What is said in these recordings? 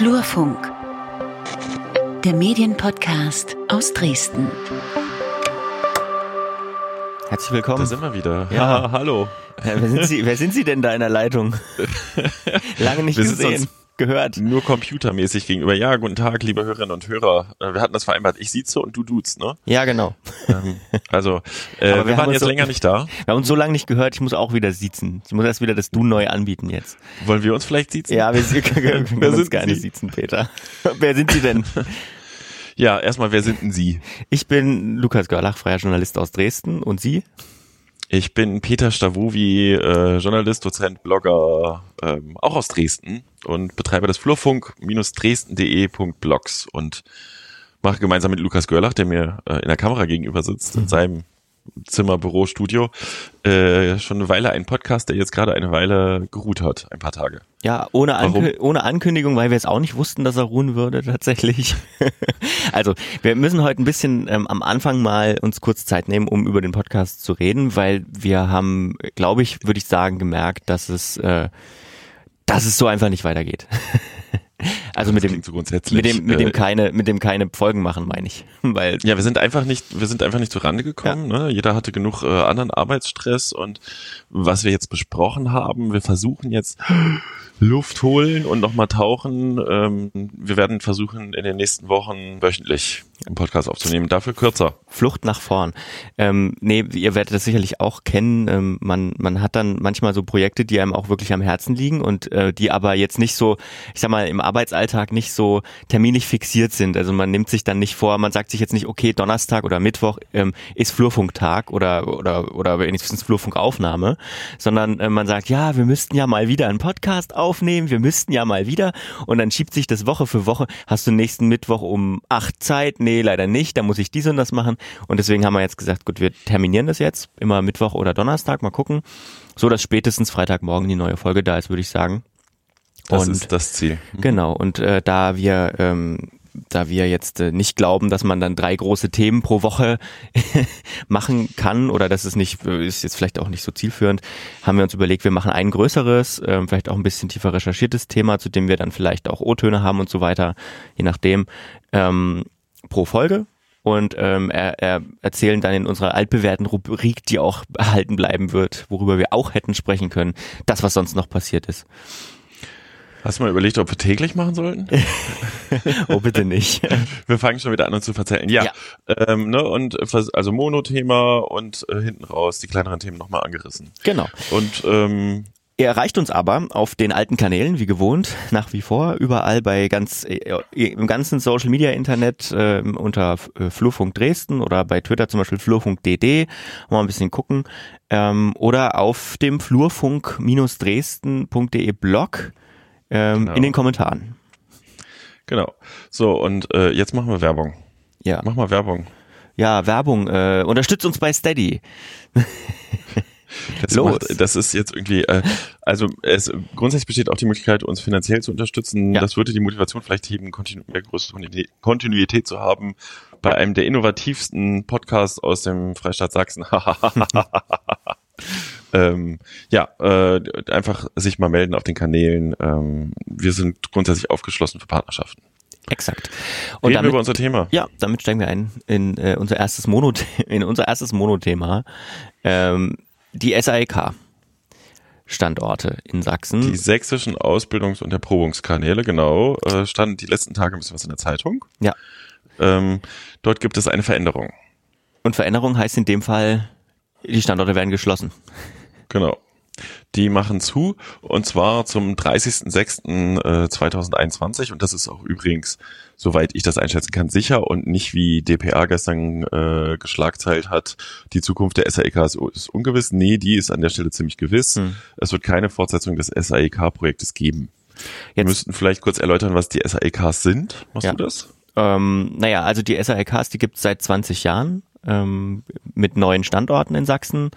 Flurfunk, der Medienpodcast aus Dresden. Herzlich willkommen. Da sind wir wieder. Ja. Ja, hallo. Ja, wer, sind Sie, wer sind Sie denn da in der Leitung? Lange nicht Wir gesehen, uns- gehört. Nur computermäßig gegenüber. Ja, guten Tag, liebe Hörerinnen und Hörer. Äh, Wir hatten das vereinbart. Ich sieze und du duzt, ne? Ja, genau. Ähm, Also, äh, wir wir, waren jetzt so- länger nicht da. Wir haben uns so lange nicht gehört, ich muss auch wieder siezen. Ich muss erst wieder das Du neu anbieten jetzt. Wollen wir uns vielleicht siezen? Ja, wir, wir können, uns sind gerne Sie? siezen, Peter. wer sind Sie denn? Ja, erstmal, wer sind denn Sie? Ich bin Lukas Görlach, freier Journalist aus Dresden. Und Sie? Ich bin Peter Stavovi, äh, Journalist, Dozent, Blogger, ähm, auch aus Dresden und betreibe das flurfunk-dresden.de.blogs und mache gemeinsam mit Lukas Görlach, der mir äh, in der Kamera gegenüber sitzt, in seinem Zimmer, Büro, Studio, äh, schon eine Weile einen Podcast, der jetzt gerade eine Weile geruht hat, ein paar Tage. Ja, ohne? Ankü ohne Ankündigung, weil wir es auch nicht wussten, dass er ruhen würde, tatsächlich. also, wir müssen heute ein bisschen ähm, am Anfang mal uns kurz Zeit nehmen, um über den Podcast zu reden, weil wir haben, glaube ich, würde ich sagen, gemerkt, dass es, äh, dass es so einfach nicht weitergeht. also mit dem, so mit dem, mit dem äh, keine, mit dem keine Folgen machen, meine ich. Weil, Ja, wir sind einfach nicht, wir sind einfach nicht zurande gekommen. Ne? Jeder hatte genug äh, anderen Arbeitsstress und was wir jetzt besprochen haben, wir versuchen jetzt Luft holen und nochmal tauchen. Ähm, wir werden versuchen, in den nächsten Wochen wöchentlich einen Podcast aufzunehmen. Dafür kürzer. Flucht nach vorn. Ähm, nee, ihr werdet das sicherlich auch kennen. Ähm, man, man hat dann manchmal so Projekte, die einem auch wirklich am Herzen liegen und äh, die aber jetzt nicht so, ich sag mal, im Arbeitsalltag nicht so terminlich fixiert sind. Also man nimmt sich dann nicht vor, man sagt sich jetzt nicht, okay, Donnerstag oder Mittwoch ähm, ist Flurfunktag oder oder oder wenigstens Flurfunkaufnahme, sondern äh, man sagt, ja, wir müssten ja mal wieder einen Podcast aufnehmen, wir müssten ja mal wieder und dann schiebt sich das Woche für Woche. Hast du nächsten Mittwoch um acht Zeit? Nee, leider nicht. Da muss ich dies und das machen. Und deswegen haben wir jetzt gesagt, gut, wir terminieren das jetzt. Immer Mittwoch oder Donnerstag. Mal gucken. So, dass spätestens Freitagmorgen die neue Folge da ist, würde ich sagen. Das Und- ist das Ziel. Genau. Und äh, da wir ähm, da wir jetzt äh, nicht glauben, dass man dann drei große Themen pro Woche machen kann oder das ist nicht äh, ist jetzt vielleicht auch nicht so zielführend, haben wir uns überlegt, wir machen ein größeres, ähm, vielleicht auch ein bisschen tiefer recherchiertes Thema, zu dem wir dann vielleicht auch O-Töne haben und so weiter, je nachdem ähm, pro Folge und ähm, er, er erzählen dann in unserer altbewährten Rubrik, die auch erhalten bleiben wird, worüber wir auch hätten sprechen können, das was sonst noch passiert ist. Hast du mal überlegt, ob wir täglich machen sollten? Oh bitte nicht. Wir fangen schon wieder an, uns zu verzählen. Ja, Ähm, ne, und äh, also Monothema und äh, hinten raus die kleineren Themen nochmal angerissen. genau. Und ähm, Ihr erreicht uns aber auf den alten Kanälen, wie gewohnt, nach wie vor, überall bei ganz, äh, im ganzen Social Media Internet äh, unter Flurfunk Dresden oder bei Twitter zum Beispiel flurfunk.dd, mal ein bisschen gucken, ähm, oder auf dem flurfunk-dresden.de Blog ähm, Genau. in den Kommentaren. Genau. So, und äh, jetzt machen wir Werbung. Ja, Mach mal Werbung. ja Werbung. Äh, unterstützt uns bei Steady. Das, macht, das ist jetzt irgendwie, äh, also es grundsätzlich besteht auch die Möglichkeit, uns finanziell zu unterstützen. Ja. Das würde die Motivation vielleicht heben, kontinu mehr größere Kontinuität- Kontinuität zu haben bei einem der innovativsten Podcasts aus dem Freistaat Sachsen. ähm, ja, äh, einfach sich mal melden auf den Kanälen. Ähm, wir sind grundsätzlich aufgeschlossen für Partnerschaften. Exakt. Und Reden wir damit- über unser Thema. Ja, damit steigen wir ein in äh, unser erstes Mono in unser erstes Monothema. Ähm, die SAEK Standorte in Sachsen. Die sächsischen Ausbildungs- und Erprobungskanäle, genau, äh, standen die letzten Tage ein bisschen was in der Zeitung. ja. Ähm, dort gibt es eine Veränderung. Und Veränderung heißt in dem Fall, die Standorte werden geschlossen. Genau. Die machen zu und zwar zum 30.06.2021 und das ist auch übrigens, soweit ich das einschätzen kann, sicher und nicht wie DPA gestern äh, geschlagzeilt hat, die Zukunft der SAEK ist, ist ungewiss. Nee, die ist an der Stelle ziemlich gewiss. Hm. Es wird keine Fortsetzung des SAEK-Projektes geben. Wir Jetzt, müssten vielleicht kurz erläutern, was die SAEKs sind. Machst Ja. du das? ähm, naja, also die SAEKs, die gibt es seit 20 Jahren ähm, mit neuen Standorten in Sachsen.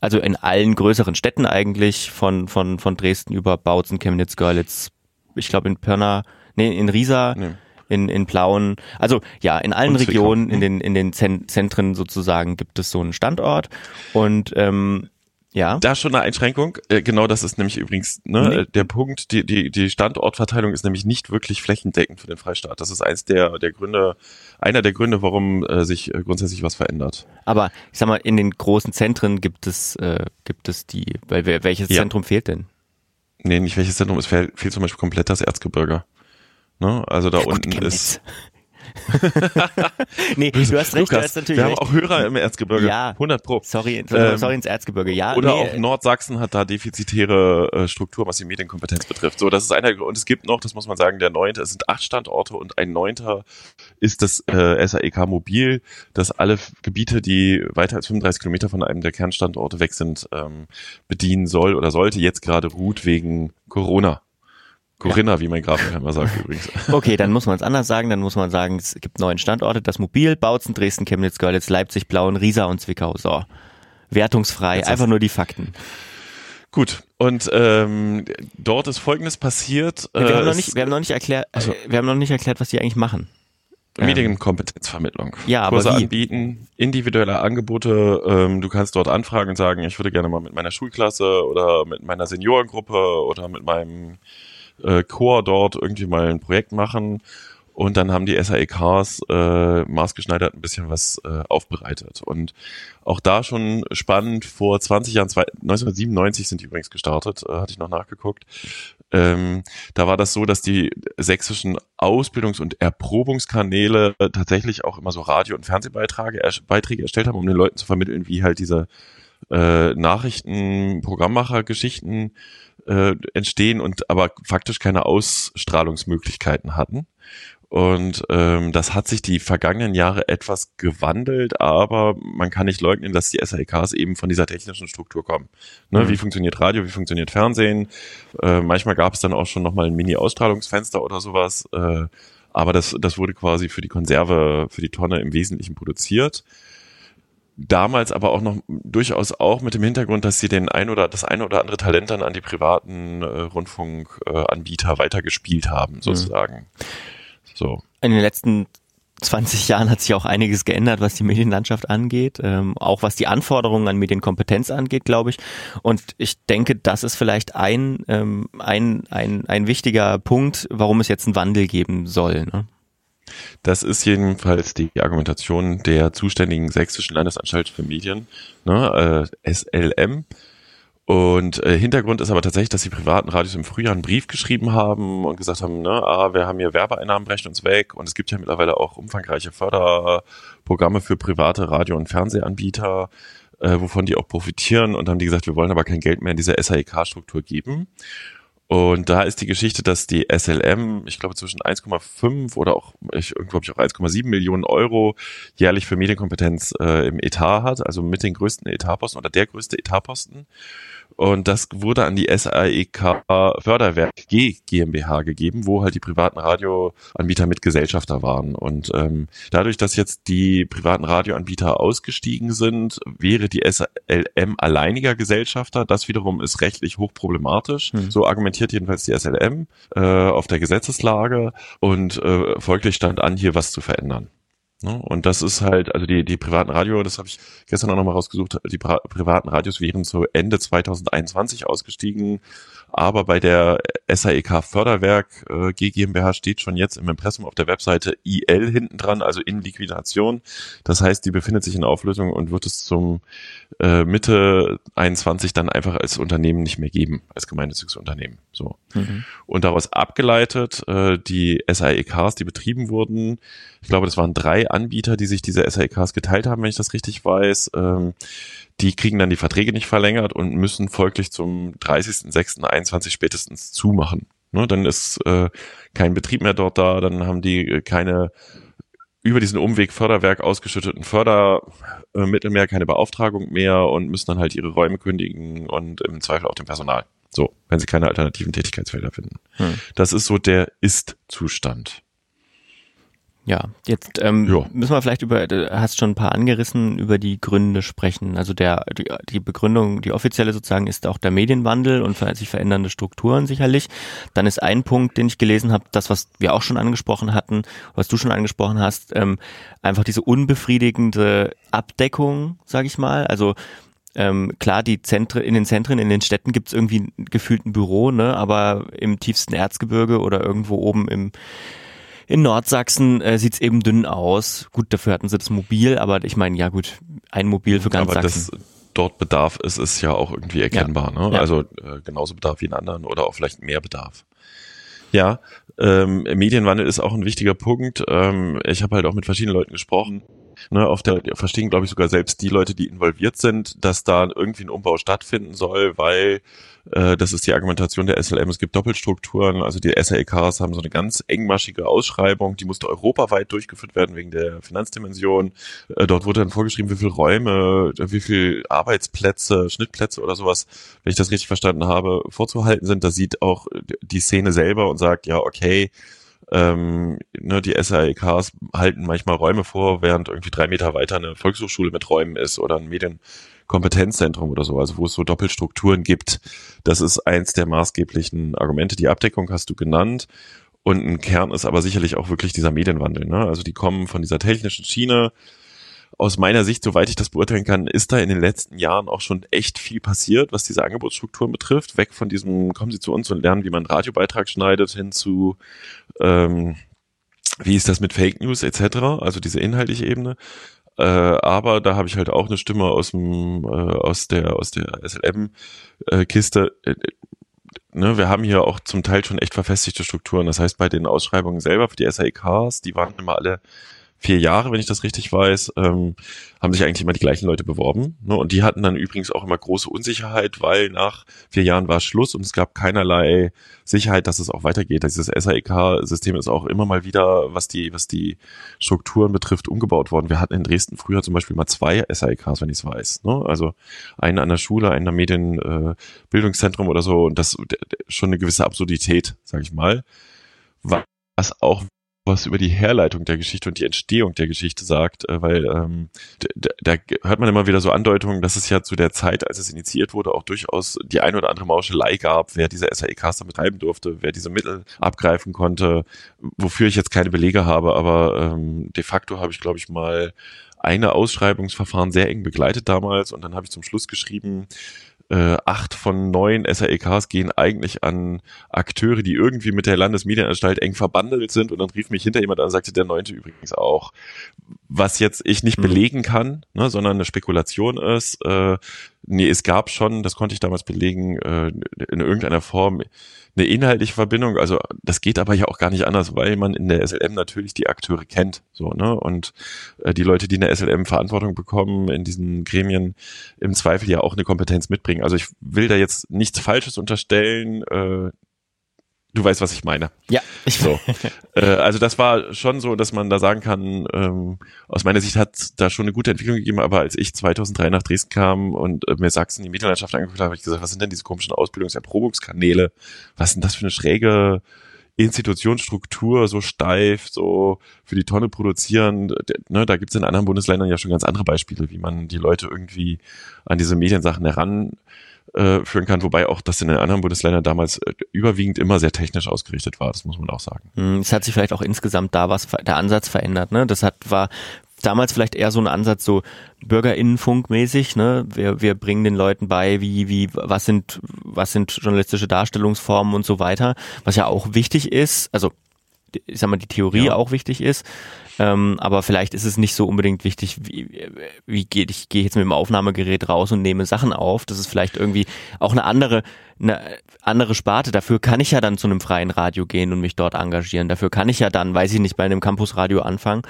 Also in allen größeren Städten eigentlich, von, von, von Dresden über Bautzen, Chemnitz, Görlitz, ich glaube in Pirna, nee, in Riesa, Nee. in, in Plauen. Also ja, in allen. Regionen, in Hm. den, in den Zen- Zentren sozusagen gibt es so einen Standort. Und ähm, Ja. Da schon eine Einschränkung. Äh, genau das ist nämlich übrigens ne, nee. der Punkt. Die, die, die Standortverteilung ist nämlich nicht wirklich flächendeckend für den Freistaat. Das ist eins der, der Gründe, einer der Gründe, warum äh, sich äh, grundsätzlich was verändert. Aber ich sag mal, in den großen Zentren gibt es, äh, gibt es die, weil welches ja. Zentrum fehlt denn? Nee, nicht welches Zentrum, es fehlt, fehlt zum Beispiel komplett das Erzgebirge. Ne? Also da ja, unten gut, ist. nee, du hast recht, Lukas, du hast natürlich Wir recht. haben auch Hörer im Erzgebirge. Ja. 100 pro. Sorry, ähm, sorry ins Erzgebirge. Ja. Oder nee. auch Nordsachsen hat da defizitäre äh, Struktur, was die Medienkompetenz betrifft. So, das ist einer, und es gibt noch, das muss man sagen, der neunte, es sind acht Standorte und ein neunter ist das äh, SAEK Mobil, dass alle Gebiete, die weiter als 35 Kilometer von einem der Kernstandorte weg sind, ähm, bedienen soll oder sollte jetzt gerade ruht wegen Corona. Corinna, ja. wie mein Grafiker immer sagt übrigens. Okay, dann muss man es anders sagen. Dann muss man sagen, es gibt neun Standorte. Das Mobil, Bautzen, Dresden, Chemnitz, Görlitz, Leipzig, Blauen, Riesa und Zwickau. So. Wertungsfrei, einfach nur die Fakten. Gut, und ähm, dort ist Folgendes passiert. wir, haben noch nicht, wir haben noch nicht erklärt, also, wir haben noch nicht erklärt, was die eigentlich machen. Medienkompetenzvermittlung. Ja, Kurse aber wie? anbieten, individuelle Angebote. Ähm, du kannst dort anfragen und sagen, ich würde gerne mal mit meiner Schulklasse oder mit meiner Seniorengruppe oder mit meinem äh, Chor dort irgendwie mal ein Projekt machen. Und dann haben die SAEKs äh, maßgeschneidert ein bisschen was äh, aufbereitet. Und auch da schon spannend, vor 20 Jahren, 1997 sind die übrigens gestartet, äh, hatte ich noch nachgeguckt. Ähm, da war das so, dass die sächsischen Ausbildungs- und Erprobungskanäle tatsächlich auch immer so Radio- und Fernsehbeiträge er Beiträge erstellt haben, um den Leuten zu vermitteln, wie halt diese äh, Nachrichten, Programmmacher-Geschichten äh, entstehen und aber faktisch keine Ausstrahlungsmöglichkeiten hatten. Und ähm, das hat sich die vergangenen Jahre etwas gewandelt, aber man kann nicht leugnen, dass die SAEKs eben von dieser technischen Struktur kommen. Ne, mhm. Wie funktioniert Radio, wie funktioniert Fernsehen? Äh, manchmal gab es dann auch schon nochmal ein Mini-Ausstrahlungsfenster oder sowas, äh, aber das, das wurde quasi für die Konserve, für die Tonne im Wesentlichen produziert damals aber auch noch durchaus auch mit dem Hintergrund, dass sie den ein oder das eine oder andere Talent dann an die privaten äh, Rundfunkanbieter äh, weitergespielt haben, mhm. sozusagen. Mhm. So. In den letzten 20 Jahren hat sich auch einiges geändert, was die Medienlandschaft angeht, ähm, auch was die Anforderungen an Medienkompetenz angeht, glaube ich. Und ich denke, das ist vielleicht ein, ähm, ein, ein, ein wichtiger Punkt, warum es jetzt einen Wandel geben soll. Ne? Das ist jedenfalls die Argumentation der zuständigen sächsischen Landesanstalt für Medien, ne, äh, SLM. Und äh, Hintergrund ist aber tatsächlich, dass die privaten Radios im Frühjahr einen Brief geschrieben haben und gesagt haben, ne, ah, wir haben hier Werbeeinnahmen, brechen uns weg. Und es gibt ja mittlerweile auch umfangreiche Förderprogramme für private Radio- und Fernsehanbieter, äh, wovon die auch profitieren. Und haben die gesagt, wir wollen aber kein Geld mehr in diese SAEK-Struktur geben. Und da ist die Geschichte, dass die SLM, ich glaube zwischen 1,5 oder auch, ich irgendwo habe ich auch 1,7 Millionen Euro jährlich für Medienkompetenz äh, im Etat hat, also mit den größten Etatposten oder der größte Etatposten. Und das wurde an die SAEK Förderwerk G GmbH gegeben, wo halt die privaten Radioanbieter mit Gesellschafter waren. Und ähm, dadurch, dass jetzt die privaten Radioanbieter ausgestiegen sind, wäre die SLM alleiniger Gesellschafter. Das wiederum ist rechtlich hochproblematisch. Hm. So argumentiert jedenfalls die SLM äh, auf der Gesetzeslage und äh, folglich stand an, hier was zu verändern. Ne? Und das ist halt, also die, die privaten Radio, das habe ich gestern auch nochmal rausgesucht, die privaten Radios wären zu Ende 2021 ausgestiegen, aber bei der SAEK Förderwerk äh, GmbH steht schon jetzt im Impressum auf der Webseite IL hinten dran, also in Liquidation. Das heißt, die befindet sich in Auflösung und wird es zum äh, Mitte 21 dann einfach als Unternehmen nicht mehr geben, als gemeinnütziges Unternehmen. So. Mhm. Und daraus abgeleitet, äh, die SAEKs, die betrieben wurden, ich glaube, das waren drei Anbieter, die sich diese SAEKs geteilt haben, wenn ich das richtig weiß. Ähm, die kriegen dann die Verträge nicht verlängert und müssen folglich zum 30.06.21 spätestens zumachen. Ne, dann ist äh, kein Betrieb mehr dort da, dann haben die äh, keine über diesen Umweg Förderwerk ausgeschütteten Fördermittel mehr, keine Beauftragung mehr und müssen dann halt ihre Räume kündigen und im Zweifel auch dem Personal. So, wenn sie keine alternativen Tätigkeitsfelder finden. Hm. Das ist so der Ist-Zustand. Ja, jetzt ähm, müssen wir vielleicht über, du hast schon ein paar angerissen, über die Gründe sprechen. Also der die, die Begründung, die offizielle sozusagen ist auch der Medienwandel und sich verändernde Strukturen sicherlich. Dann ist ein Punkt, den ich gelesen habe, das, was wir auch schon angesprochen hatten, was du schon angesprochen hast, ähm, einfach diese unbefriedigende Abdeckung, sage ich mal. Also ähm, klar, die Zentren, in den Zentren, in den Städten gibt's irgendwie gefühlt ein Büro, ne? aber im tiefsten Erzgebirge oder irgendwo oben im in Nordsachsen äh, sieht's eben dünn aus. Gut, dafür hatten sie das Mobil, aber ich meine, ja gut, ein Mobil für ganz aber Sachsen. Das, dort Bedarf ist, ist ja auch irgendwie erkennbar. Ja. Ne? Ja. Also äh, genauso Bedarf wie in anderen oder auch vielleicht mehr Bedarf. Ja, ähm, Medienwandel ist auch ein wichtiger Punkt. Ähm, ich habe halt auch mit verschiedenen Leuten gesprochen. Ne, auf der verstehen, glaube ich, sogar selbst die Leute, die involviert sind, dass da irgendwie ein Umbau stattfinden soll, weil äh, das ist die Argumentation der SLM. Es gibt Doppelstrukturen. Also die SLKs haben so eine ganz engmaschige Ausschreibung. Die musste europaweit durchgeführt werden wegen der Finanzdimension. Äh, dort wurde dann vorgeschrieben, wie viele Räume, wie viele Arbeitsplätze, Schnittplätze oder sowas, wenn ich das richtig verstanden habe, vorzuhalten sind. Da sieht auch die Szene selber und sagt, ja, okay, ähm, ne, die SAEKs halten manchmal Räume vor, während irgendwie drei Meter weiter eine Volkshochschule mit Räumen ist oder ein Medienkompetenzzentrum oder so, also wo es so Doppelstrukturen gibt. Das ist eins der maßgeblichen Argumente. Die Abdeckung hast du genannt. Und ein Kern ist aber sicherlich auch wirklich dieser Medienwandel. Ne? Also die kommen von dieser technischen Schiene, aus meiner Sicht, soweit ich das beurteilen kann, ist da in den letzten Jahren auch schon echt viel passiert, was diese Angebotsstrukturen betrifft. Weg von diesem, kommen Sie zu uns und lernen, wie man einen Radiobeitrag schneidet, hin zu, ähm, wie ist das mit Fake News etc., also diese inhaltliche Ebene. Äh, aber da habe ich halt auch eine Stimme aus dem äh, aus der aus der SLM-Kiste. Äh, ne, wir haben hier auch zum Teil schon echt verfestigte Strukturen. Das heißt, bei den Ausschreibungen selber für die SAEKs, die waren immer alle vier Jahre, wenn ich das richtig weiß, ähm, haben sich eigentlich immer die gleichen Leute beworben. Ne? Und die hatten dann übrigens auch immer große Unsicherheit, weil nach vier Jahren war Schluss und es gab keinerlei Sicherheit, dass es auch weitergeht. Dieses SAEK-System ist auch immer mal wieder, was die, was die Strukturen betrifft, umgebaut worden. Wir hatten in Dresden früher zum Beispiel mal zwei SAEKs, wenn ich es weiß. Ne? Also einen an der Schule, einen am Medienbildungszentrum äh, oder so. Und das schon eine gewisse Absurdität, sage ich mal. Was auch was über die Herleitung der Geschichte und die Entstehung der Geschichte sagt, äh, weil ähm, da, da hört man immer wieder so Andeutungen, dass es ja zu der Zeit, als es initiiert wurde, auch durchaus die eine oder andere Mauschelei gab, wer diese SAE-Caster betreiben durfte, wer diese Mittel abgreifen konnte, wofür ich jetzt keine Belege habe, aber ähm, de facto habe ich, glaube ich, mal eine Ausschreibungsverfahren sehr eng begleitet damals und dann habe ich zum Schluss geschrieben, äh, acht von neun SAEKs gehen eigentlich an Akteure, die irgendwie mit der Landesmedienanstalt eng verbandelt sind. Und dann rief mich hinter jemand an und sagte, der neunte übrigens auch. Was jetzt ich nicht mhm. belegen kann, ne, sondern eine Spekulation ist. Äh, nee, es gab schon, das konnte ich damals belegen, äh, in irgendeiner Form eine inhaltliche Verbindung. Also das geht aber ja auch gar nicht anders, weil man in der SLM natürlich die Akteure kennt. So, ne? Und äh, die Leute, die in der SLM Verantwortung bekommen, in diesen Gremien im Zweifel ja auch eine Kompetenz mitbringen. Also ich will da jetzt nichts Falsches unterstellen. Äh, Du weißt, was ich meine. Ja, ich so. äh, also das war schon so, dass man da sagen kann, ähm, aus meiner Sicht hat da schon eine gute Entwicklung gegeben, aber als ich 2003 nach Dresden kam und äh, mir Sachsen die Medienlandschaft angeguckt habe, habe ich gesagt, was sind denn diese komischen Ausbildungserprobungskanäle? Was sind das für eine schräge Institutionsstruktur, so steif, so für die Tonne produzieren? Ne, da gibt es in anderen Bundesländern ja schon ganz andere Beispiele, wie man die Leute irgendwie an diese Mediensachen heran äh, führen kann, wobei auch das in den anderen Bundesländern damals äh, überwiegend immer sehr technisch ausgerichtet war, das muss man auch sagen. Hm, es hat sich vielleicht auch insgesamt da was, der Ansatz verändert, ne? Das hat, war damals vielleicht eher so ein Ansatz, so Bürgerinnenfunkmäßig, ne? Wir, wir bringen den Leuten bei, wie, wie, was sind, was sind journalistische Darstellungsformen und so weiter, was ja auch wichtig ist, also ich sag mal, die Theorie ja. auch wichtig ist. Ähm, aber vielleicht ist es nicht so unbedingt wichtig, wie, wie geht ich gehe jetzt mit dem Aufnahmegerät raus und nehme Sachen auf. Das ist vielleicht irgendwie auch eine andere, eine andere Sparte. Dafür kann ich ja dann zu einem freien Radio gehen und mich dort engagieren. Dafür kann ich ja dann, weiß ich nicht, bei einem Campusradio anfangen.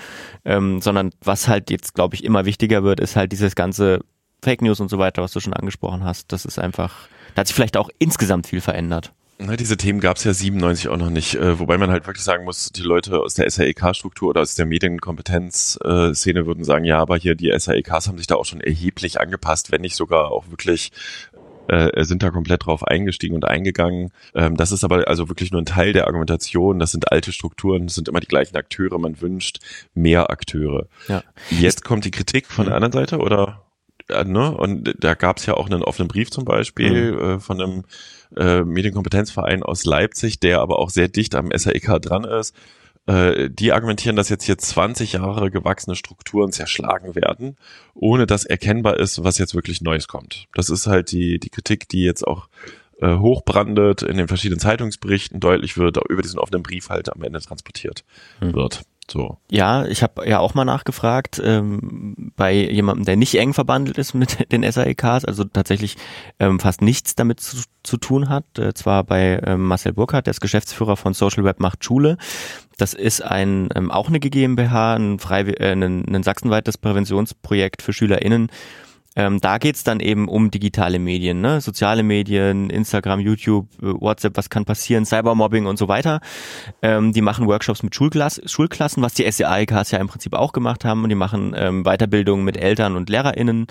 Ähm, sondern was halt jetzt, glaube ich, immer wichtiger wird, ist halt dieses ganze Fake News und so weiter, was du schon angesprochen hast. Das ist einfach, da hat sich vielleicht auch insgesamt viel verändert. Na, diese Themen gab es ja 97 auch noch nicht, äh, wobei man halt wirklich sagen muss, die Leute aus der SAEK-Struktur oder aus der Medienkompetenz-Szene würden sagen, ja, aber hier die SAEKs haben sich da auch schon erheblich angepasst, wenn nicht sogar auch wirklich äh, sind da komplett drauf eingestiegen und eingegangen. Ähm, das ist aber also wirklich nur ein Teil der Argumentation. Das sind alte Strukturen, das sind immer die gleichen Akteure. Man wünscht mehr Akteure. Ja. Jetzt kommt die Kritik von der anderen Seite, oder? Ne? Und da gab es ja auch einen offenen Brief zum Beispiel mhm. äh, von einem äh, Medienkompetenzverein aus Leipzig, der aber auch sehr dicht am SAEK dran ist, äh, die argumentieren, dass jetzt hier 20 Jahre gewachsene Strukturen zerschlagen werden, ohne dass erkennbar ist, was jetzt wirklich Neues kommt. Das ist halt die, die Kritik, die jetzt auch äh, hochbrandet, in den verschiedenen Zeitungsberichten deutlich wird, über diesen offenen Brief halt am Ende transportiert hm. wird. So. Ja, ich habe ja auch mal nachgefragt ähm, bei jemandem, der nicht eng verbandelt ist mit den SAEKs, also tatsächlich ähm, fast nichts damit zu, zu tun hat. Äh, zwar bei ähm, Marcel Burkhardt, der ist Geschäftsführer von Social Web macht Schule. Das ist ein ähm, auch eine GmbH, ein, frei, äh, ein, ein sachsenweites Präventionsprojekt für SchülerInnen, ähm, da geht's dann eben um digitale Medien, ne? soziale Medien, Instagram, YouTube, äh, WhatsApp, was kann passieren, Cybermobbing und so weiter. Ähm, die machen Workshops mit Schulklass Schulklassen, was die SEAIKs ja im Prinzip auch gemacht haben. Und die machen ähm, Weiterbildung mit Eltern und LehrerInnen.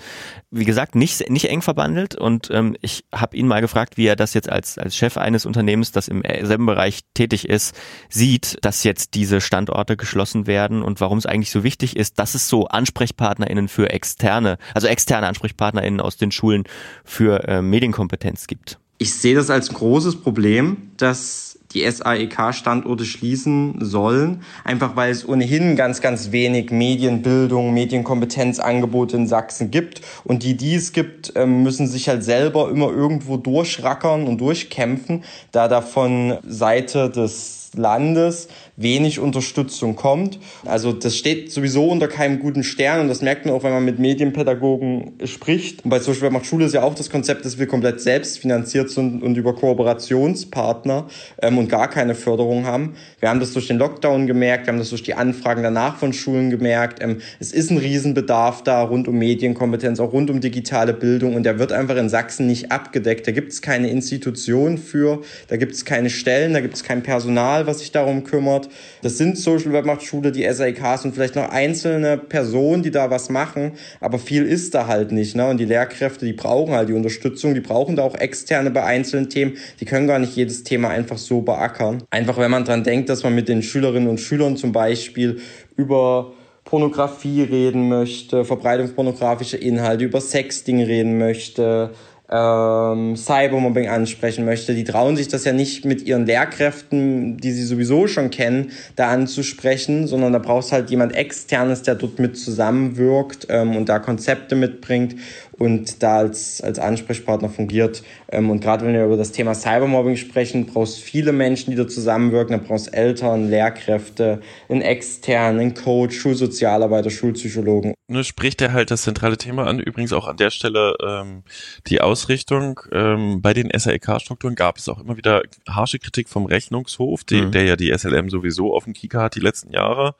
Wie gesagt, nicht, nicht eng verbandelt. Und ähm, ich habe ihn mal gefragt, wie er das jetzt als, als Chef eines Unternehmens, das im selben Bereich tätig ist, sieht, dass jetzt diese Standorte geschlossen werden und warum es eigentlich so wichtig ist, dass es so AnsprechpartnerInnen für externe, also externe AnsprechpartnerInnen aus den Schulen für äh, Medienkompetenz gibt? Ich sehe das als großes Problem, dass die SAEK-Standorte schließen sollen, einfach weil es ohnehin ganz, ganz wenig Medienbildung, Medienkompetenzangebote in Sachsen gibt. Und die, die es gibt, ähm, müssen sich halt selber immer irgendwo durchrackern und durchkämpfen, da da von Seite des Landes wenig Unterstützung kommt. Also das steht sowieso unter keinem guten Stern und das merkt man auch, wenn man mit Medienpädagogen spricht. Und bei Social Web macht Schule ist ja auch das Konzept, dass wir komplett selbst finanziert sind und über Kooperationspartner ähm, und gar keine Förderung haben. Wir haben das durch den Lockdown gemerkt, wir haben das durch die Anfragen danach von Schulen gemerkt. Ähm, es ist ein Riesenbedarf da rund um Medienkompetenz, auch rund um digitale Bildung und der wird einfach in Sachsen nicht abgedeckt. Da gibt es keine Institution für, da gibt es keine Stellen, da gibt es kein Personal, was sich darum kümmert. Das sind Social Web macht Schule, die SAIKs und vielleicht noch einzelne Personen, die da was machen, aber viel ist da halt nicht. Ne? Und die Lehrkräfte, die brauchen halt die Unterstützung, die brauchen da auch externe bei einzelnen Themen. Die können gar nicht jedes Thema einfach so beackern. Einfach wenn man dran denkt, dass man mit den Schülerinnen und Schülern zum Beispiel über Pornografie reden möchte, Verbreitung pornografischer Inhalte, über Sexting reden möchte, ähm, Cybermobbing ansprechen möchte, die trauen sich das ja nicht mit ihren Lehrkräften, die sie sowieso schon kennen, da anzusprechen, sondern da brauchst halt jemand externes, der dort mit zusammenwirkt ähm, und da Konzepte mitbringt und da als, als Ansprechpartner fungiert. Ähm, und gerade wenn wir über das Thema Cybermobbing sprechen, brauchst viele Menschen, die da zusammenwirken. Da brauchst Eltern, Lehrkräfte, einen externen, einen Coach, Schulsozialarbeiter, Schulpsychologen. Ne, spricht er halt das zentrale Thema an. Übrigens auch an der Stelle ähm, die Ausrichtung. Ähm, bei den SAEK-Strukturen gab es auch immer wieder harsche Kritik vom Rechnungshof, die, mhm. der ja die SLM sowieso auf dem Kika hat die letzten Jahre.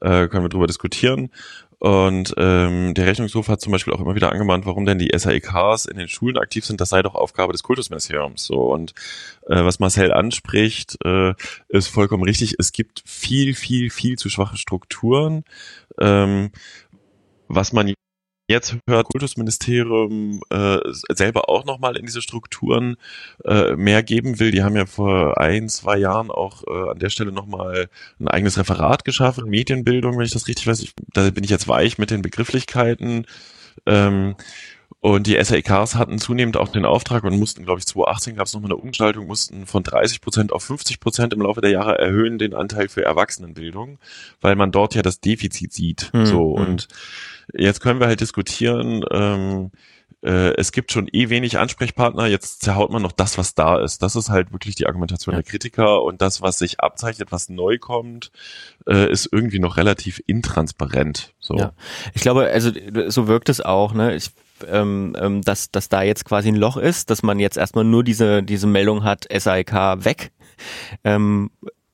Äh, können wir drüber diskutieren. Und ähm, der Rechnungshof hat zum Beispiel auch immer wieder angemahnt, warum denn die SAEKs in den Schulen aktiv sind. Das sei doch Aufgabe des Kultusministeriums. So und äh, was Marcel anspricht, äh, ist vollkommen richtig. Es gibt viel, viel, viel zu schwache Strukturen. Ähm, was man jetzt hört Kultusministerium äh, selber auch nochmal in diese Strukturen äh, mehr geben will. Die haben ja vor ein, zwei Jahren auch äh, an der Stelle nochmal ein eigenes Referat geschaffen, Medienbildung, wenn ich das richtig weiß. Ich, da bin ich jetzt weich mit den Begrifflichkeiten. Ähm, und die SAEKs hatten zunehmend auch den Auftrag und mussten, glaube ich, 2018 gab es nochmal eine Umgestaltung, mussten von 30 Prozent auf 50 Prozent im Laufe der Jahre erhöhen den Anteil für Erwachsenenbildung, weil man dort ja das Defizit sieht. Mhm. So hm. und Jetzt können wir halt diskutieren, ähm, äh, es gibt schon eh wenig Ansprechpartner, jetzt zerhaut man noch das, was da ist. Das ist halt wirklich die Argumentation ja. der Kritiker und das, was sich abzeichnet, was neu kommt, äh, ist irgendwie noch relativ intransparent. So. Ja. Ich glaube, also so wirkt es auch, ne? Ich ähm, ähm, dass, dass da jetzt quasi ein Loch ist, dass man jetzt erstmal nur diese, diese Meldung hat, SAIK weg. Ähm,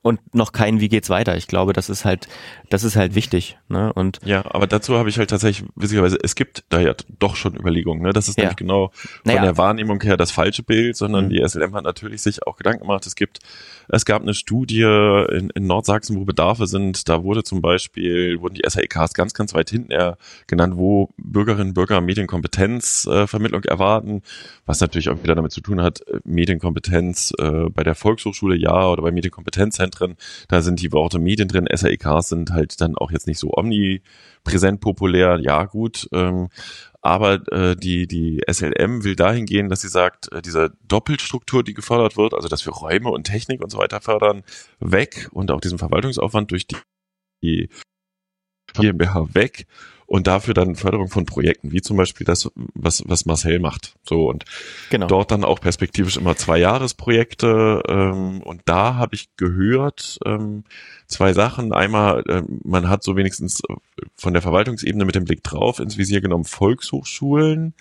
und noch kein Wie geht's weiter. Ich glaube, das ist halt, das ist halt wichtig. Ne? Und ja, aber dazu habe ich halt tatsächlich witzigerweise, es gibt da ja doch schon Überlegungen. Ne? Das ist ja. nämlich genau von naja. der Wahrnehmung her das falsche Bild, sondern mhm. die SLM hat natürlich sich auch Gedanken gemacht. Es gibt, es gab eine Studie in, in Nordsachsen, wo Bedarfe sind. Da wurde zum Beispiel wurden die SAEKs ganz, ganz weit hinten genannt, wo Bürgerinnen und Bürger Medienkompetenzvermittlung äh, erwarten, was natürlich auch wieder damit zu tun hat, Medienkompetenz äh, bei der Volkshochschule ja oder bei Medienkompetenzzentren drin. Da sind die Worte Medien drin. SAEKs sind halt dann auch jetzt nicht so omnipräsent populär. Ja, gut. Ähm, Aber äh, die, die SLM will dahin gehen, dass sie sagt, äh, diese Doppelstruktur, die gefördert wird, also dass wir Räume und Technik und so weiter fördern, weg und auch diesen Verwaltungsaufwand durch die, die GmbH weg und dafür dann Förderung von Projekten, wie zum Beispiel das, was, was Marcel macht. So und genau. dort dann auch perspektivisch immer zwei Jahresprojekte. Ähm, und da habe ich gehört ähm, zwei Sachen. Einmal, äh, man hat so wenigstens von der Verwaltungsebene mit dem Blick drauf ins Visier genommen Volkshochschulen.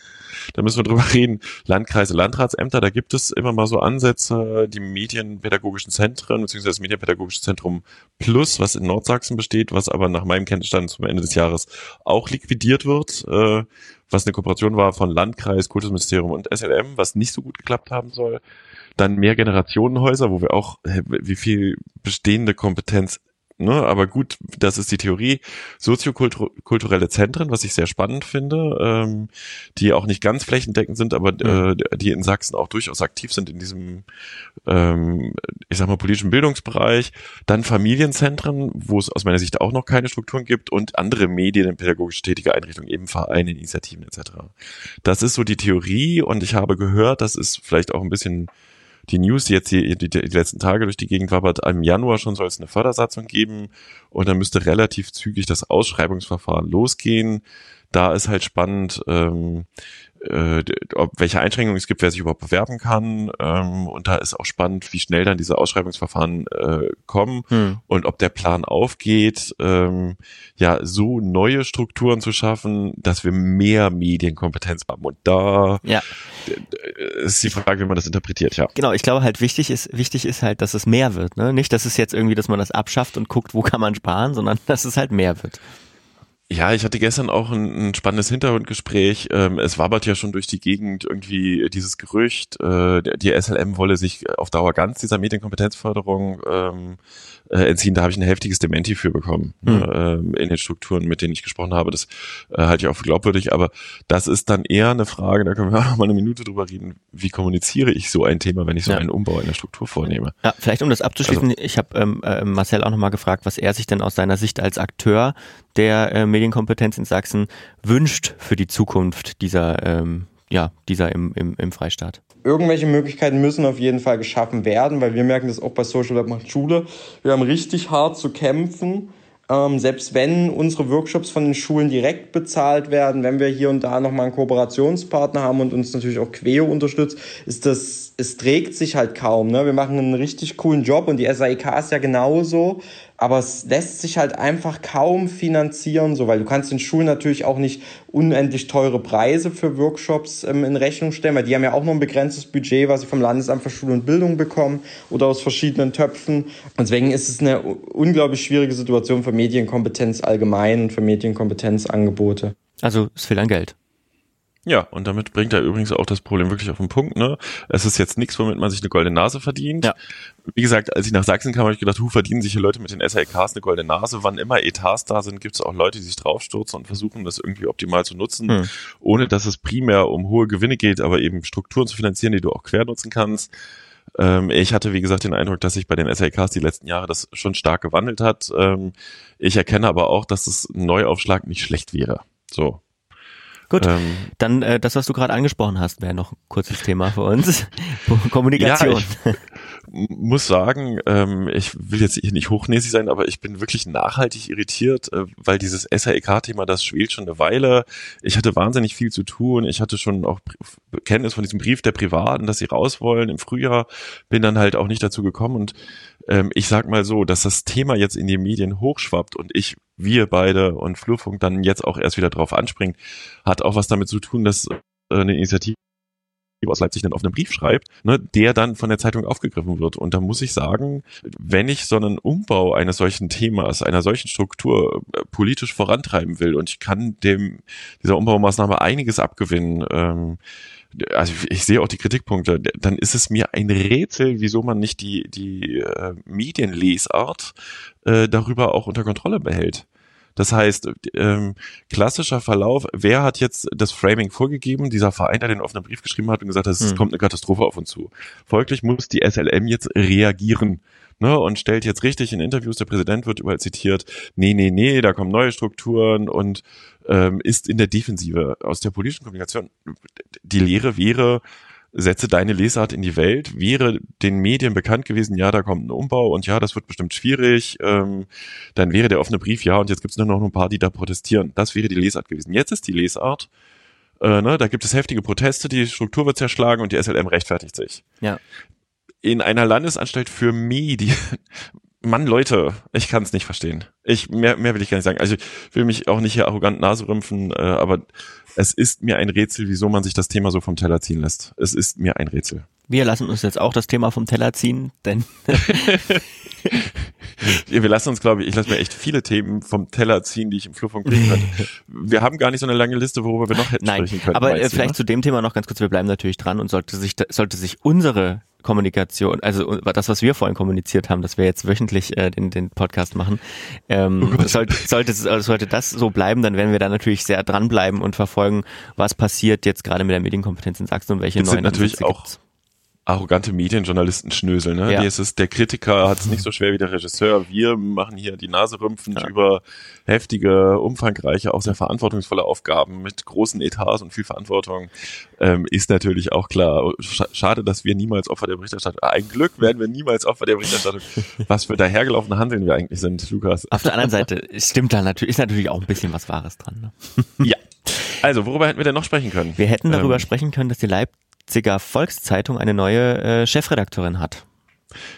Da müssen wir drüber reden. Landkreise, Landratsämter, da gibt es immer mal so Ansätze, die medienpädagogischen Zentren, beziehungsweise das Medienpädagogische Zentrum Plus, was in Nordsachsen besteht, was aber nach meinem Kenntnisstand zum Ende des Jahres auch liquidiert wird, äh, was eine Kooperation war von Landkreis, Kultusministerium und SLM, was nicht so gut geklappt haben soll. Dann mehr Generationenhäuser, wo wir auch, wie viel bestehende Kompetenz Ne, aber gut, das ist die Theorie. Soziokulturelle Zentren, was ich sehr spannend finde, ähm, die auch nicht ganz flächendeckend sind, aber äh, die in Sachsen auch durchaus aktiv sind in diesem, ähm, ich sag mal, politischen Bildungsbereich. Dann Familienzentren, wo es aus meiner Sicht auch noch keine Strukturen gibt und andere Medien, pädagogisch tätige Einrichtungen, eben Vereine, Initiativen etc. Das ist so die Theorie und ich habe gehört, das ist vielleicht auch ein bisschen die News, die jetzt die, die, die letzten Tage durch die Gegend wabert, im Januar schon soll es eine Fördersatzung geben und dann müsste relativ zügig das Ausschreibungsverfahren losgehen. Da ist halt spannend, ähm, äh, ob, welche Einschränkungen es gibt, wer sich überhaupt bewerben kann. Ähm, und da ist auch spannend, wie schnell dann diese Ausschreibungsverfahren äh, kommen hm. und ob der Plan aufgeht, ähm, ja, so neue Strukturen zu schaffen, dass wir mehr Medienkompetenz haben. Und da ja. ist die Frage, wie man das interpretiert, ja. Genau, ich glaube halt wichtig ist, wichtig ist halt, dass es mehr wird. Ne? Nicht, dass es jetzt irgendwie, dass man das abschafft und guckt, wo kann man sparen, sondern dass es halt mehr wird. Ja, ich hatte gestern auch ein, ein spannendes Hintergrundgespräch. Ähm, es wabert ja schon durch die Gegend irgendwie dieses Gerücht, äh, die SLM wolle sich auf Dauer ganz dieser Medienkompetenzförderung ähm, äh, entziehen. Da habe ich ein heftiges Dementi für bekommen mhm. äh, in den Strukturen, mit denen ich gesprochen habe. Das äh, halte ich auch für glaubwürdig. Aber das ist dann eher eine Frage, da können wir auch noch mal eine Minute drüber reden. Wie kommuniziere ich so ein Thema, wenn ich so ja. einen Umbau in der Struktur vornehme? Ja, vielleicht um das abzuschließen, also, ich habe ähm, äh, Marcel auch nochmal gefragt, was er sich denn aus seiner Sicht als Akteur der äh, Medienkompetenz in Sachsen wünscht für die Zukunft dieser, ähm, ja, dieser im, im, im Freistaat? Irgendwelche Möglichkeiten müssen auf jeden Fall geschaffen werden, weil wir merken das auch bei Social Web macht Schule. Wir haben richtig hart zu kämpfen. Ähm, selbst wenn unsere Workshops von den Schulen direkt bezahlt werden, wenn wir hier und da nochmal einen Kooperationspartner haben und uns natürlich auch Queo unterstützt, ist das, es trägt sich halt kaum. Ne? Wir machen einen richtig coolen Job und die SAIK ist ja genauso aber es lässt sich halt einfach kaum finanzieren, so weil du kannst den Schulen natürlich auch nicht unendlich teure Preise für Workshops ähm, in Rechnung stellen, weil die haben ja auch noch ein begrenztes Budget, was sie vom Landesamt für Schule und Bildung bekommen oder aus verschiedenen Töpfen. Und deswegen ist es eine unglaublich schwierige Situation für Medienkompetenz allgemein und für Medienkompetenzangebote. Also es fehlt an Geld. Ja, und damit bringt er übrigens auch das Problem wirklich auf den Punkt. Ne? Es ist jetzt nichts, womit man sich eine goldene Nase verdient. Ja. Wie gesagt, als ich nach Sachsen kam, habe ich gedacht, hu, verdienen sich hier Leute mit den SLKs eine goldene Nase. Wann immer Etats da sind, gibt es auch Leute, die sich draufstürzen und versuchen, das irgendwie optimal zu nutzen, hm. ohne dass es primär um hohe Gewinne geht, aber eben Strukturen zu finanzieren, die du auch quer nutzen kannst. Ähm, ich hatte, wie gesagt, den Eindruck, dass sich bei den SLKs die letzten Jahre das schon stark gewandelt hat. Ähm, ich erkenne aber auch, dass das ein Neuaufschlag nicht schlecht wäre. So, Gut, ähm, dann äh, das, was du gerade angesprochen hast, wäre noch ein kurzes Thema für uns. Kommunikation. Ja, ich muss sagen, ähm, ich will jetzt hier nicht hochnäsig sein, aber ich bin wirklich nachhaltig irritiert, äh, weil dieses SAEK-Thema, das schwelt schon eine Weile. Ich hatte wahnsinnig viel zu tun. Ich hatte schon auch Kenntnis von diesem Brief der Privaten, dass sie raus wollen im Frühjahr. Bin dann halt auch nicht dazu gekommen und ähm, ich sag mal so, dass das Thema jetzt in die Medien hochschwappt und ich, wir beide und Flurfunk dann jetzt auch erst wieder drauf anspringt, hat auch was damit zu tun, dass äh, eine Initiative aus Leipzig einen offenen Brief schreibt, ne, der dann von der Zeitung aufgegriffen wird. Und da muss ich sagen, wenn ich so einen Umbau eines solchen Themas, einer solchen Struktur äh, politisch vorantreiben will und ich kann dem dieser Umbaumaßnahme einiges abgewinnen, ähm, also ich sehe auch die Kritikpunkte, dann ist es mir ein Rätsel, wieso man nicht die, die äh, Medienlesart äh, darüber auch unter Kontrolle behält. Das heißt, ähm, klassischer Verlauf, wer hat jetzt das Framing vorgegeben? Dieser Verein, der den offenen Brief geschrieben hat und gesagt hat, es hm. kommt eine Katastrophe auf uns zu. Folglich muss die SLM jetzt reagieren ne, und stellt jetzt richtig in Interviews, der Präsident wird überall zitiert, nee, nee, nee, da kommen neue Strukturen und ähm, ist in der Defensive. Aus der politischen Kommunikation, die Lehre wäre, setze deine Lesart in die Welt, wäre den Medien bekannt gewesen, ja, da kommt ein Umbau und ja, das wird bestimmt schwierig, ähm, dann wäre der offene Brief, ja, und jetzt gibt es nur noch ein paar, die da protestieren. Das wäre die Lesart gewesen. Jetzt ist die Lesart, äh, ne, da gibt es heftige Proteste, die Struktur wird zerschlagen und die SLM rechtfertigt sich. Ja. In einer Landesanstalt für Medien, Mann, Leute, ich kann es nicht verstehen. Ich mehr, mehr will ich gar nicht sagen. Also ich will mich auch nicht hier arrogant naserümpfen, äh, aber es ist mir ein Rätsel, wieso man sich das Thema so vom Teller ziehen lässt. Es ist mir ein Rätsel. Wir lassen uns jetzt auch das Thema vom Teller ziehen, denn wir lassen uns, glaube ich, ich lasse mir echt viele Themen vom Teller ziehen, die ich im Flurfunk kriegen könnte. Wir haben gar nicht so eine lange Liste, worüber wir noch hätten Nein, sprechen können. aber äh, vielleicht ne? zu dem Thema noch ganz kurz, wir bleiben natürlich dran und sollte sich, sollte sich unsere Kommunikation, also das, was wir vorhin kommuniziert haben, dass wir jetzt wöchentlich äh, den, den Podcast machen, ähm, Oh sollte, sollte, sollte das so bleiben, dann werden wir da natürlich sehr dranbleiben und verfolgen, was passiert jetzt gerade mit der Medienkompetenz in Sachsen und welche Jetzt sind neuen natürlich Ansätze auch gibt's. Arrogante Medienjournalisten schnösel, ne? Ja. Die ist es, der Kritiker hat es nicht so schwer wie der Regisseur. Wir machen hier die Nase rümpfend über heftige, umfangreiche, auch sehr verantwortungsvolle Aufgaben mit großen Etats und viel Verantwortung. Ähm, ist natürlich auch klar. Sch- Schade, dass wir niemals Opfer der Berichterstattung, ein Glück werden wir niemals Opfer der Berichterstattung. Was für dahergelaufene Handeln wir eigentlich sind, Lukas. Auf der anderen Seite stimmt da natürlich, ist natürlich auch ein bisschen was Wahres dran. Ne? Ja. Also, worüber hätten wir denn noch sprechen können? Wir hätten darüber Ähm, sprechen können, dass die Leipziger Volkszeitung eine neue äh, Chefredakteurin hat.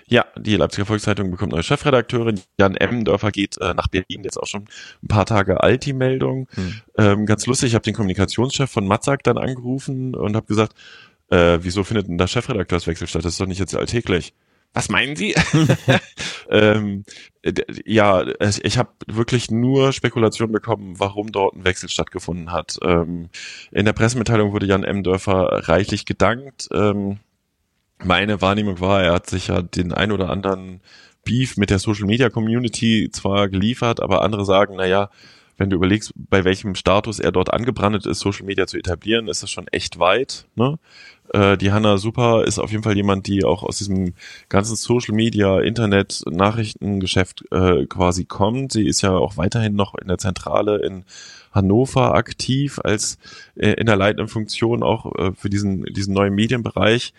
Ja, die Leipziger Volkszeitung bekommt neue Chefredakteurin. Jan Emmendörfer geht äh, nach Berlin, jetzt auch schon ein paar Tage alt, die Meldung. Hm. Ähm, ganz lustig, ich habe den Kommunikationschef von Matzak dann angerufen und habe gesagt, äh, wieso findet denn da Chefredakteurswechsel statt? Das ist doch nicht jetzt alltäglich. Was meinen Sie? ähm, d- ja, ich habe wirklich nur Spekulationen bekommen, warum dort ein Wechsel stattgefunden hat. Ähm, in der Pressemitteilung wurde Jan Emmendörfer reichlich gedankt. Ähm, meine Wahrnehmung war, er hat sich ja den ein oder anderen Beef mit der Social Media Community zwar geliefert, aber andere sagen, naja, wenn du überlegst, bei welchem Status er dort angebrandet ist, Social Media zu etablieren, ist das schon echt weit. Ne? Äh, die Hanna Super ist auf jeden Fall jemand, die auch aus diesem ganzen Social Media, Internet, Nachrichtengeschäft äh, quasi kommt. Sie ist ja auch weiterhin noch in der Zentrale in Hannover aktiv als äh, in der leitenden Funktion auch äh, für diesen, diesen neuen Medienbereich.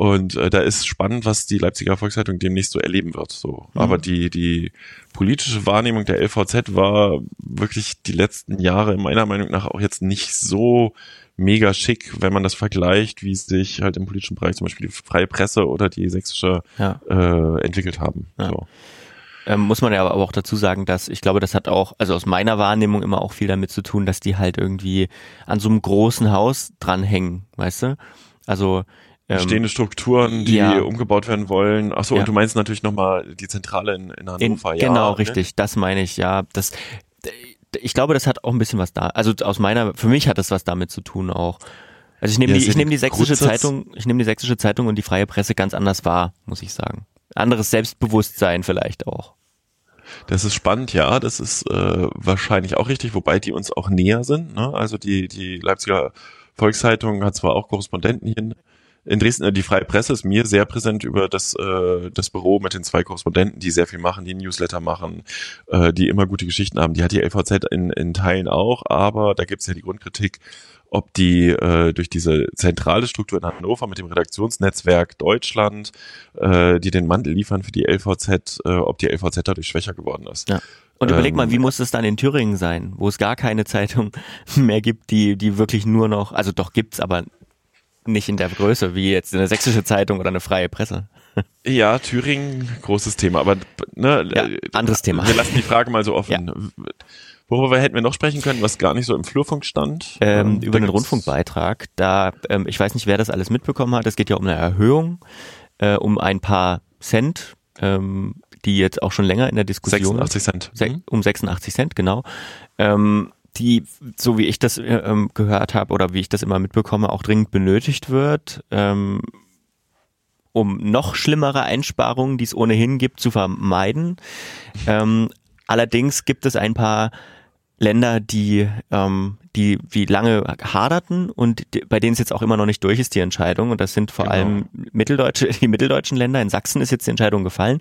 Und äh, da ist spannend, was die Leipziger Volkszeitung demnächst so erleben wird. So, Mhm. aber die die politische Wahrnehmung der LVZ war wirklich die letzten Jahre meiner Meinung nach auch jetzt nicht so mega schick, wenn man das vergleicht, wie sich halt im politischen Bereich zum Beispiel die freie Presse oder die sächsische Ja. äh, entwickelt haben. Ja. So. Ähm, muss man ja aber auch dazu sagen, dass ich glaube, das hat auch, also aus meiner Wahrnehmung immer auch viel damit zu tun, dass die halt irgendwie an so einem großen Haus dranhängen, weißt du? Also Bestehende Strukturen, die ja. umgebaut werden wollen. Ach so, Ja. und du meinst natürlich nochmal die Zentrale in, in in, Hannover. ja, genau, ne? richtig, das meine ich, ja. Das, ich glaube, das hat auch ein bisschen was da. Also aus meiner, für mich hat das was damit zu tun auch. Also ich nehme Ja, die, ich nehme die die sächsische Grundsatz- Zeitung, ich nehme die sächsische Zeitung und die freie Presse ganz anders wahr, muss ich sagen. Anderes Selbstbewusstsein vielleicht auch. Das ist spannend, ja. Das ist äh, wahrscheinlich auch richtig, wobei die uns auch näher sind. Ne? Also die, die Leipziger Volkszeitung hat zwar auch Korrespondenten hier in, in Dresden. äh, Die Freie Presse ist mir sehr präsent über das, äh, das Büro mit den zwei Korrespondenten, die sehr viel machen, die Newsletter machen, äh, die immer gute Geschichten haben. Die hat die LVZ in, in Teilen auch, aber da gibt es ja die Grundkritik, ob die äh, durch diese zentrale Struktur in Hannover mit dem Redaktionsnetzwerk Deutschland, äh, die den Mantel liefern für die LVZ, äh, ob die LVZ dadurch schwächer geworden ist. Ja. Und überleg Ähm, mal, wie muss es dann in Thüringen sein, wo es gar keine Zeitung mehr gibt, die, die wirklich nur noch, also doch gibt's, aber nicht in der Größe, wie jetzt eine sächsische Zeitung oder eine freie Presse. Ja, Thüringen, großes Thema, aber ne, Ja, anderes Thema. Wir lassen die Frage mal so offen. Worüber hätten wir noch sprechen können, was gar nicht so im Flurfunk stand? Ähm, Ähm, über gibt's- Rundfunkbeitrag, da, ähm, ich weiß nicht, wer das alles mitbekommen hat, es geht ja um eine Erhöhung, äh, um ein paar Cent, ähm, die jetzt auch schon länger in der Diskussion 86 Cent. Se um 86 Cent, genau. Ähm, die, so wie ich das äh, ähm, gehört habe oder wie ich das immer mitbekomme, auch dringend benötigt wird, ähm, um noch schlimmere Einsparungen, die es ohnehin gibt, zu vermeiden. Ähm, allerdings gibt es ein paar Länder, die, ähm, die wie lange haderten und die, bei denen es jetzt auch immer noch nicht durch ist, die Entscheidung. Und das sind vor Genau. allem mitteldeutsche, die mitteldeutschen Länder. In Sachsen ist jetzt die Entscheidung gefallen.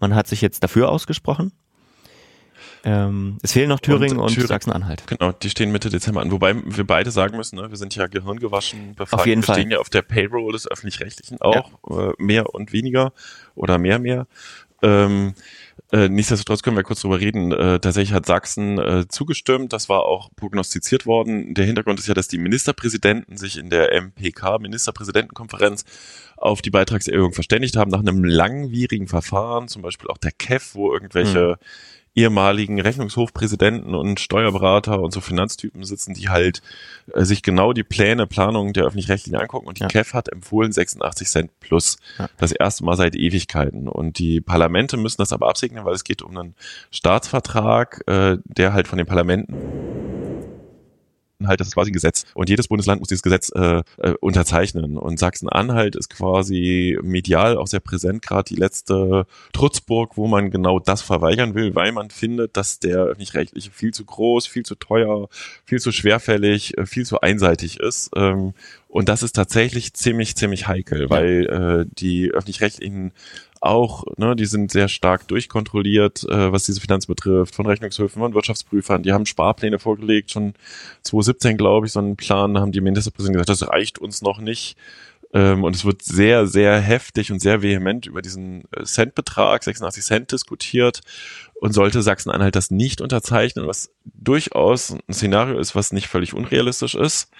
Man hat sich jetzt dafür ausgesprochen. Ähm, es fehlen noch Thüringen und, und Thüringen, Sachsen-Anhalt. Genau, die stehen Mitte Dezember an. Wobei wir beide sagen müssen, ne, wir sind ja gehirngewaschen befragt. Auf jeden wir Fall. stehen ja auf der Payroll des Öffentlich-Rechtlichen auch, ja. äh, mehr und weniger oder mehr, mehr. Ähm, äh, nichtsdestotrotz können wir kurz drüber reden. Äh, tatsächlich hat Sachsen äh, zugestimmt. Das war auch prognostiziert worden. Der Hintergrund ist ja, dass die Ministerpräsidenten sich in der MPK, Ministerpräsidentenkonferenz, auf die Beitragserhöhung verständigt haben nach einem langwierigen Verfahren, zum Beispiel auch der KEF, wo irgendwelche mhm ehemaligen Rechnungshofpräsidenten und Steuerberater und so Finanztypen sitzen, die halt äh, sich genau die Pläne, Planungen der öffentlich-rechtlichen angucken. Und die ja. KEF hat empfohlen 86 Cent plus. Ja. Das erste Mal seit Ewigkeiten. Und die Parlamente müssen das aber absegnen, weil es geht um einen Staatsvertrag, äh, der halt von den Parlamenten halt, das ist quasi ein Gesetz. Und jedes Bundesland muss dieses Gesetz äh, äh, unterzeichnen. Und Sachsen-Anhalt ist quasi medial auch sehr präsent, gerade die letzte Trutzburg, wo man genau das verweigern will, weil man findet, dass der öffentlich-rechtliche viel zu groß, viel zu teuer, viel zu schwerfällig, äh, viel zu einseitig ist. Ähm, und das ist tatsächlich ziemlich, ziemlich heikel, weil äh, die öffentlich-rechtlichen auch, ne, die sind sehr stark durchkontrolliert, äh, was diese Finanzen betrifft, von Rechnungshöfen, von Wirtschaftsprüfern. Die haben Sparpläne vorgelegt, schon 2017, glaube ich, so einen Plan, haben die Ministerpräsidenten gesagt, das reicht uns noch nicht. Ähm, und es wird sehr, sehr heftig und sehr vehement über diesen äh, Centbetrag, 86 Cent, diskutiert. Und sollte Sachsen-Anhalt das nicht unterzeichnen, was durchaus ein Szenario ist, was nicht völlig unrealistisch ist,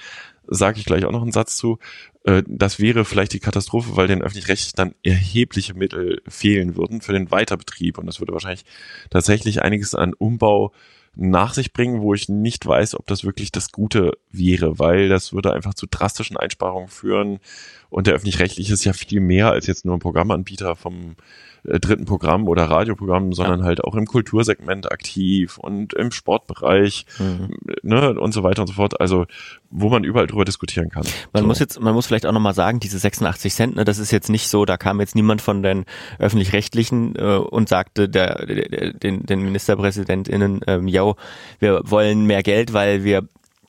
sage ich gleich auch noch einen Satz zu, äh, das wäre vielleicht die Katastrophe, weil den öffentlich-rechtlich dann erhebliche Mittel fehlen würden für den Weiterbetrieb. Und das würde wahrscheinlich tatsächlich einiges an Umbau nach sich bringen, wo ich nicht weiß, ob das wirklich das Gute wäre, weil das würde einfach zu drastischen Einsparungen führen. Und der öffentlich-rechtliche ist ja viel mehr als jetzt nur ein Programmanbieter vom dritten Programm oder Radioprogramm, sondern ja. halt auch im Kultursegment aktiv und im Sportbereich mhm. ne, und so weiter und so fort. Also wo man überall drüber diskutieren kann. Man so. muss jetzt, man muss vielleicht auch nochmal sagen, diese 86 Cent, ne, das ist jetzt nicht so, da kam jetzt niemand von den öffentlich-rechtlichen äh, und sagte der, der, den, den MinisterpräsidentInnen, ähm, yo, wir wollen mehr Geld, weil wir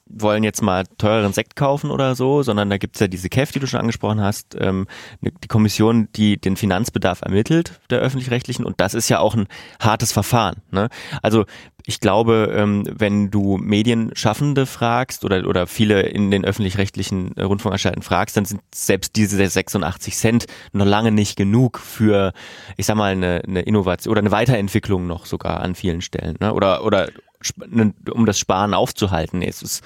wollen jetzt mal teureren Sekt kaufen oder so, sondern da gibt's ja diese KEF, die du schon angesprochen hast, ähm, ne, die Kommission, die den Finanzbedarf ermittelt, der öffentlich-rechtlichen, und das ist ja auch ein hartes Verfahren. Ne? Also ich glaube, ähm, wenn du Medienschaffende fragst oder, oder viele in den öffentlich-rechtlichen äh, Rundfunkanstalten fragst, dann sind selbst diese 86 Cent noch lange nicht genug für, ich sag mal, eine, eine Innovation oder eine Weiterentwicklung noch sogar an vielen Stellen. Ne? Oder, oder um das Sparen aufzuhalten. Es ist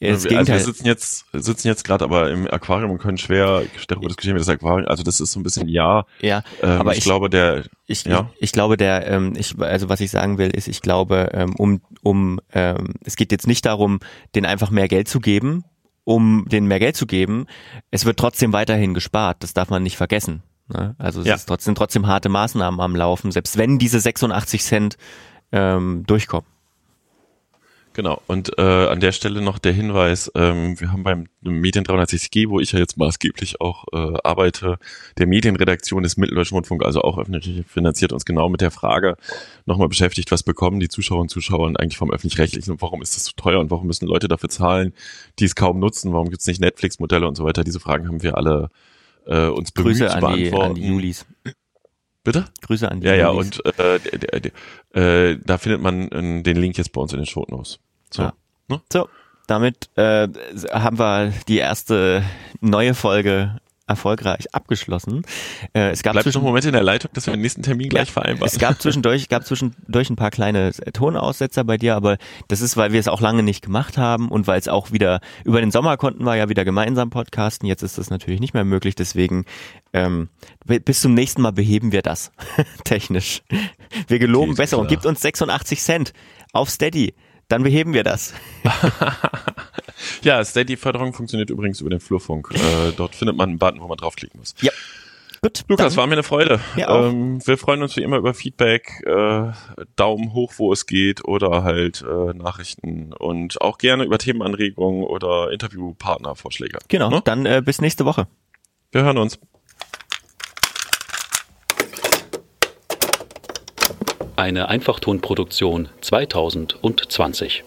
ja. das also wir sitzen jetzt sitzen jetzt gerade aber im Aquarium und können schwer darüber diskutieren, wie das Aquarium. Also das ist so ein bisschen ja. Ja. Ähm, aber ich, ich, glaube der. Ich, ja? ich, ich glaube der. Ähm, ich also was ich sagen will ist, ich glaube ähm, um um ähm, es geht jetzt nicht darum, den einfach mehr Geld zu geben, um den mehr Geld zu geben. Es wird trotzdem weiterhin gespart. Das darf man nicht vergessen. Ne? Also es ja. ist trotzdem trotzdem harte Maßnahmen am Laufen, selbst wenn diese 86 Cent ähm, durchkommen. Genau, und äh, an der Stelle noch der Hinweis, ähm, wir haben beim Medien 360G, wo ich ja jetzt maßgeblich auch äh, arbeite, der Medienredaktion des Mitteldeutschen Rundfunk, also auch öffentlich finanziert, uns genau mit der Frage nochmal beschäftigt, was bekommen die Zuschauerinnen und Zuschauer eigentlich vom Öffentlich-Rechtlichen und warum ist das so teuer und warum müssen Leute dafür zahlen, die es kaum nutzen, warum gibt es nicht Netflix-Modelle und so weiter. Diese Fragen haben wir alle äh, uns bemüht Grüße zu beantworten. An die, an die Julis. Bitte? Grüße an die. Ja, ja, und äh, äh, da findet man äh, den Link jetzt bei uns in den Show Notes. So. Ja. Ne? So, damit äh, haben wir die erste neue Folge erfolgreich abgeschlossen. Äh, es gab Bleibt zwischen, Moment in der Leitung, dass wir den nächsten Termin gleich ja, vereinbaren. Es gab zwischendurch, gab zwischendurch ein paar kleine Tonaussetzer bei dir, aber das ist, weil wir es auch lange nicht gemacht haben und weil es auch wieder über den Sommer konnten wir ja wieder gemeinsam podcasten. Jetzt ist das natürlich nicht mehr möglich, deswegen ähm, bis zum nächsten Mal beheben wir das technisch. Wir geloben besser klar. und gibt uns 86 Cent auf Steady. Dann beheben wir das. ja, Steady-Förderung funktioniert übrigens über den Flurfunk. Äh, dort findet man einen Button, wo man draufklicken muss. Ja. Gut, Lukas, war mir eine Freude. Ähm, wir freuen uns wie immer über Feedback, äh, Daumen hoch, wo es geht, oder halt äh, Nachrichten und auch gerne über Themenanregungen oder Interviewpartnervorschläge. Genau, ne? dann äh, bis nächste Woche. Wir hören uns. Eine Einfachtonproduktion 2020.